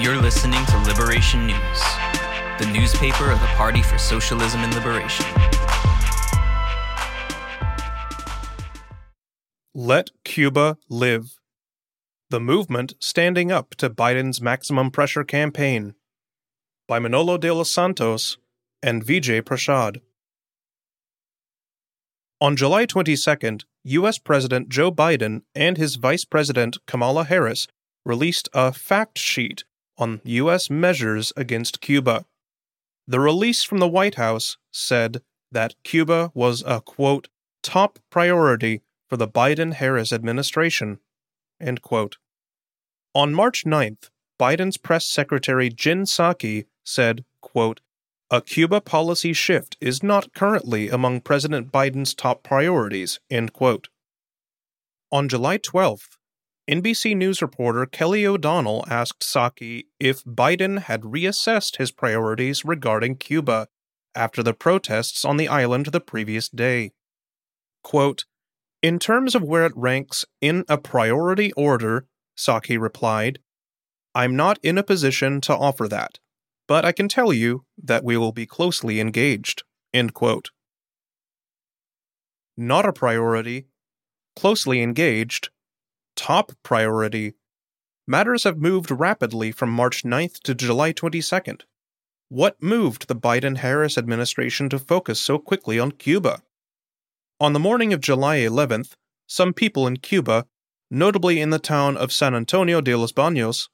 You're listening to Liberation News, the newspaper of the Party for Socialism and Liberation. Let Cuba live. The movement standing up to Biden's maximum pressure campaign. By Manolo de los Santos and Vijay Prashad. On July 22nd, U.S. President Joe Biden and his Vice President Kamala Harris released a fact sheet on U.S. measures against Cuba. The release from the White House said that Cuba was a quote, top priority for the Biden Harris administration. On March 9th, Biden's press secretary Jen Psaki said, quote, a Cuba policy shift is not currently among President Biden's top priorities. On July 12th, NBC News reporter Kelly O'Donnell asked Psaki if Biden had reassessed his priorities regarding Cuba after the protests on the island the previous day. Quote, In terms of where it ranks in a priority order, Psaki replied, I'm not in a position to offer that, but I can tell you that we will be closely engaged. End quote. Not a priority, closely engaged, top priority. Matters have moved rapidly from March 9th to July 22nd. What moved the Biden Harris administration to focus so quickly on Cuba? On the morning of July 11th, some people in Cuba, notably in the town of San Antonio de los Baños,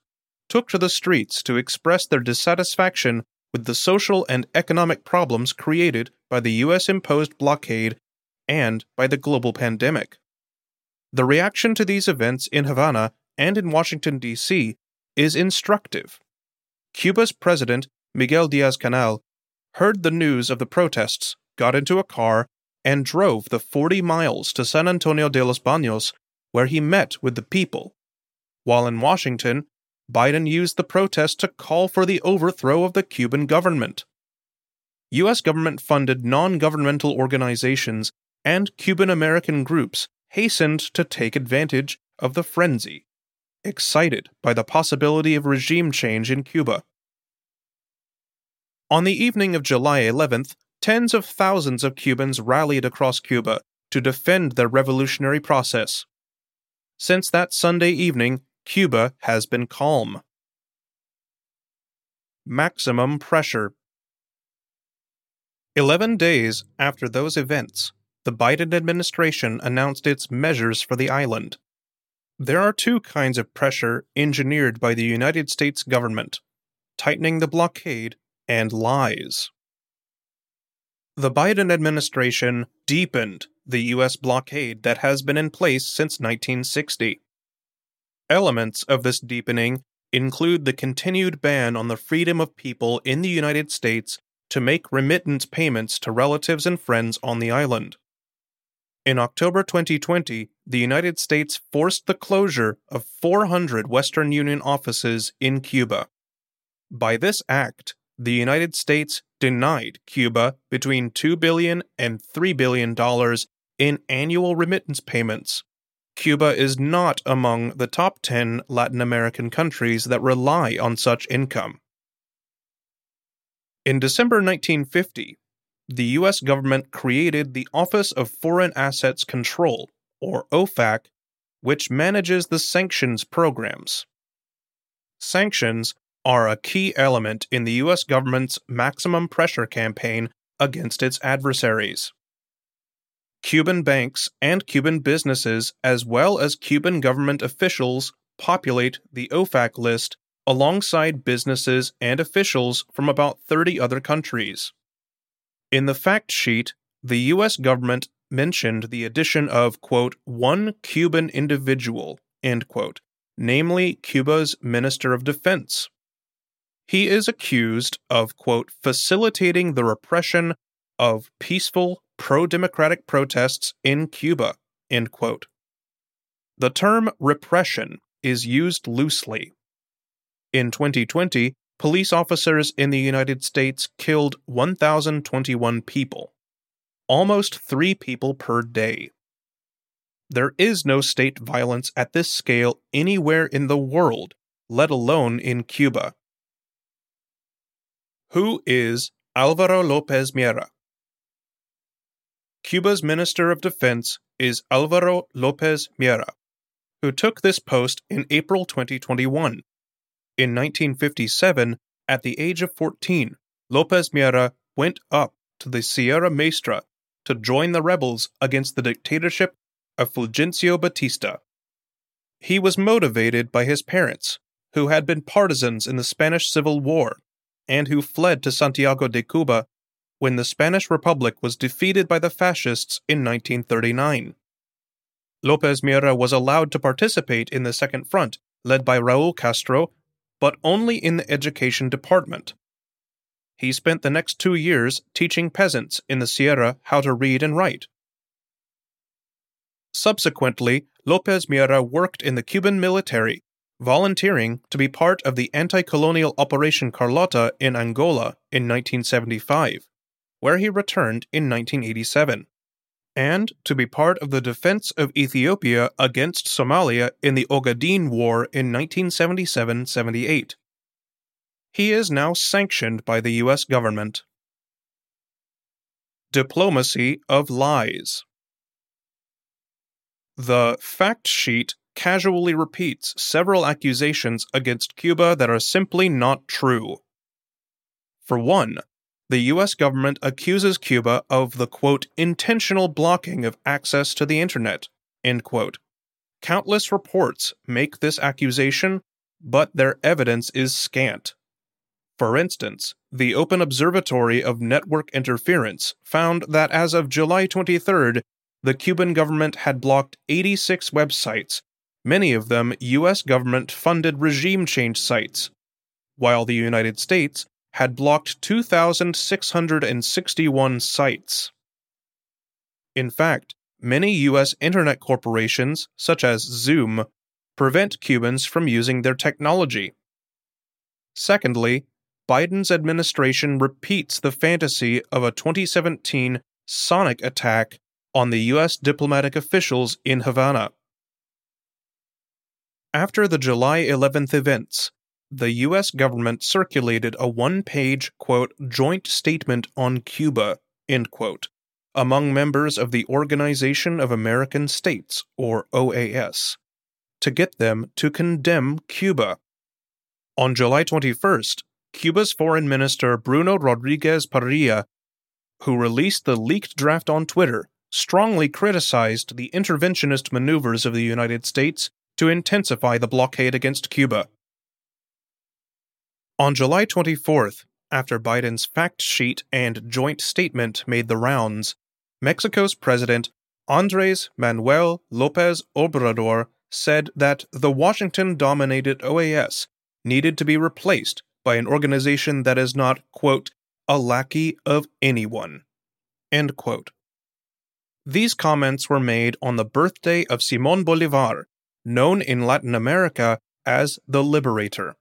took to the streets to express their dissatisfaction with the social and economic problems created by the U.S. imposed blockade and by the global pandemic. The reaction to these events in Havana and in Washington, D.C. is instructive. Cuba's president, Miguel Diaz Canel, heard the news of the protests, got into a car, and drove the 40 miles to San Antonio de los Baños, where he met with the people. While in Washington, Biden used the protest to call for the overthrow of the Cuban government. U.S. government funded non governmental organizations and Cuban American groups hastened to take advantage of the frenzy, excited by the possibility of regime change in Cuba. On the evening of July 11th, tens of thousands of Cubans rallied across Cuba to defend their revolutionary process. Since that Sunday evening, Cuba has been calm. Maximum pressure. Eleven days after those events, the Biden administration announced its measures for the island. There are two kinds of pressure engineered by the United States government tightening the blockade and lies. The Biden administration deepened the U.S. blockade that has been in place since 1960. Elements of this deepening include the continued ban on the freedom of people in the United States to make remittance payments to relatives and friends on the island. In October 2020, the United States forced the closure of 400 Western Union offices in Cuba. By this act, the United States denied Cuba between $2 billion and $3 billion in annual remittance payments. Cuba is not among the top 10 Latin American countries that rely on such income. In December 1950, the U.S. government created the Office of Foreign Assets Control, or OFAC, which manages the sanctions programs. Sanctions are a key element in the U.S. government's maximum pressure campaign against its adversaries. Cuban banks and Cuban businesses, as well as Cuban government officials, populate the OFAC list alongside businesses and officials from about 30 other countries. In the fact sheet, the U.S. government mentioned the addition of, quote, one Cuban individual, end quote, namely Cuba's Minister of Defense. He is accused of, quote, facilitating the repression of peaceful, pro democratic protests in Cuba, end quote. The term repression is used loosely. In 2020, police officers in the United States killed 1,021 people, almost three people per day. There is no state violence at this scale anywhere in the world, let alone in Cuba. Who is Alvaro Lopez Miera? Cuba's Minister of Defense is Alvaro Lopez Miera, who took this post in April 2021. In 1957, at the age of 14, Lopez Miera went up to the Sierra Maestra to join the rebels against the dictatorship of Fulgencio Batista. He was motivated by his parents, who had been partisans in the Spanish Civil War and who fled to Santiago de Cuba when the Spanish Republic was defeated by the fascists in 1939. Lopez Miera was allowed to participate in the Second Front, led by Raul Castro, but only in the education department. He spent the next two years teaching peasants in the Sierra how to read and write. Subsequently, Lopez Miera worked in the Cuban military, volunteering to be part of the anti colonial Operation Carlota in Angola in 1975, where he returned in 1987, and to be part of the defense of Ethiopia against Somalia in the Ogaden War in 1977 78. He is now sanctioned by the U.S. government. Diplomacy of Lies The fact sheet casually repeats several accusations against Cuba that are simply not true. For one, the U.S. government accuses Cuba of the quote, intentional blocking of access to the Internet. End quote. Countless reports make this accusation, but their evidence is scant. For instance, the Open Observatory of Network Interference found that as of July 23rd, the Cuban government had blocked 86 websites, many of them U.S. government funded regime change sites, while the United States had blocked 2,661 sites. In fact, many U.S. Internet corporations, such as Zoom, prevent Cubans from using their technology. Secondly, Biden's administration repeats the fantasy of a 2017 sonic attack on the U.S. diplomatic officials in Havana. After the July 11th events, the U.S. government circulated a one page, quote, joint statement on Cuba, end quote, among members of the Organization of American States, or OAS, to get them to condemn Cuba. On July 21st, Cuba's Foreign Minister Bruno Rodriguez Parrilla, who released the leaked draft on Twitter, strongly criticized the interventionist maneuvers of the United States to intensify the blockade against Cuba. On July 24th, after Biden's fact sheet and joint statement made the rounds, Mexico's president Andres Manuel Lopez Obrador said that the Washington dominated OAS needed to be replaced by an organization that is not, quote, a lackey of anyone. End quote. These comments were made on the birthday of Simon Bolivar, known in Latin America as the Liberator.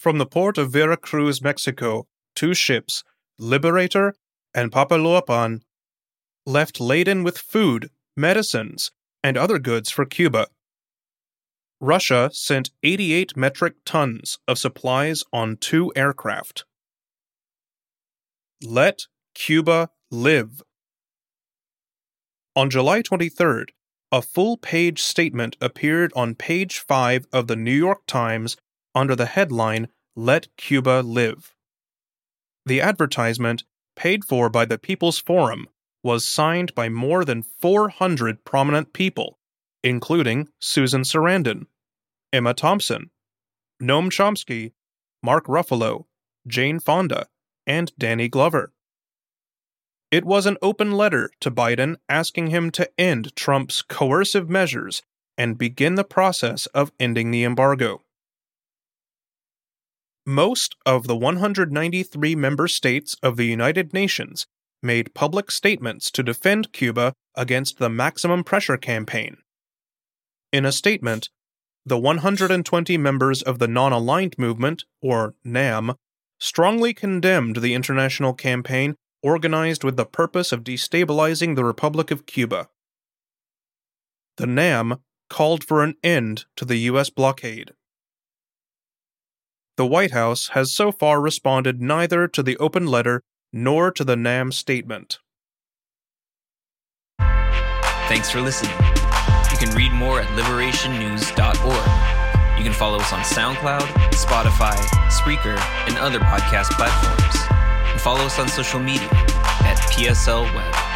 From the port of Veracruz, Mexico, two ships, Liberator and Papaloapan, left laden with food, medicines, and other goods for Cuba. Russia sent 88 metric tons of supplies on two aircraft. Let Cuba live. On July 23rd, a full page statement appeared on page 5 of the New York Times under the headline Let Cuba Live. The advertisement, paid for by the People's Forum, was signed by more than 400 prominent people, including Susan Sarandon, Emma Thompson, Noam Chomsky, Mark Ruffalo, Jane Fonda, and Danny Glover. It was an open letter to Biden asking him to end Trump's coercive measures and begin the process of ending the embargo. Most of the 193 member states of the United Nations made public statements to defend Cuba against the maximum pressure campaign. In a statement, the 120 members of the Non Aligned Movement, or NAM, strongly condemned the international campaign organized with the purpose of destabilizing the Republic of Cuba. The NAM called for an end to the U.S. blockade. The White House has so far responded neither to the open letter nor to the NAM statement. Thanks for listening. You can read more at liberationnews.org. You can follow us on SoundCloud, Spotify, Spreaker, and other podcast platforms. And follow us on social media at PSL Web.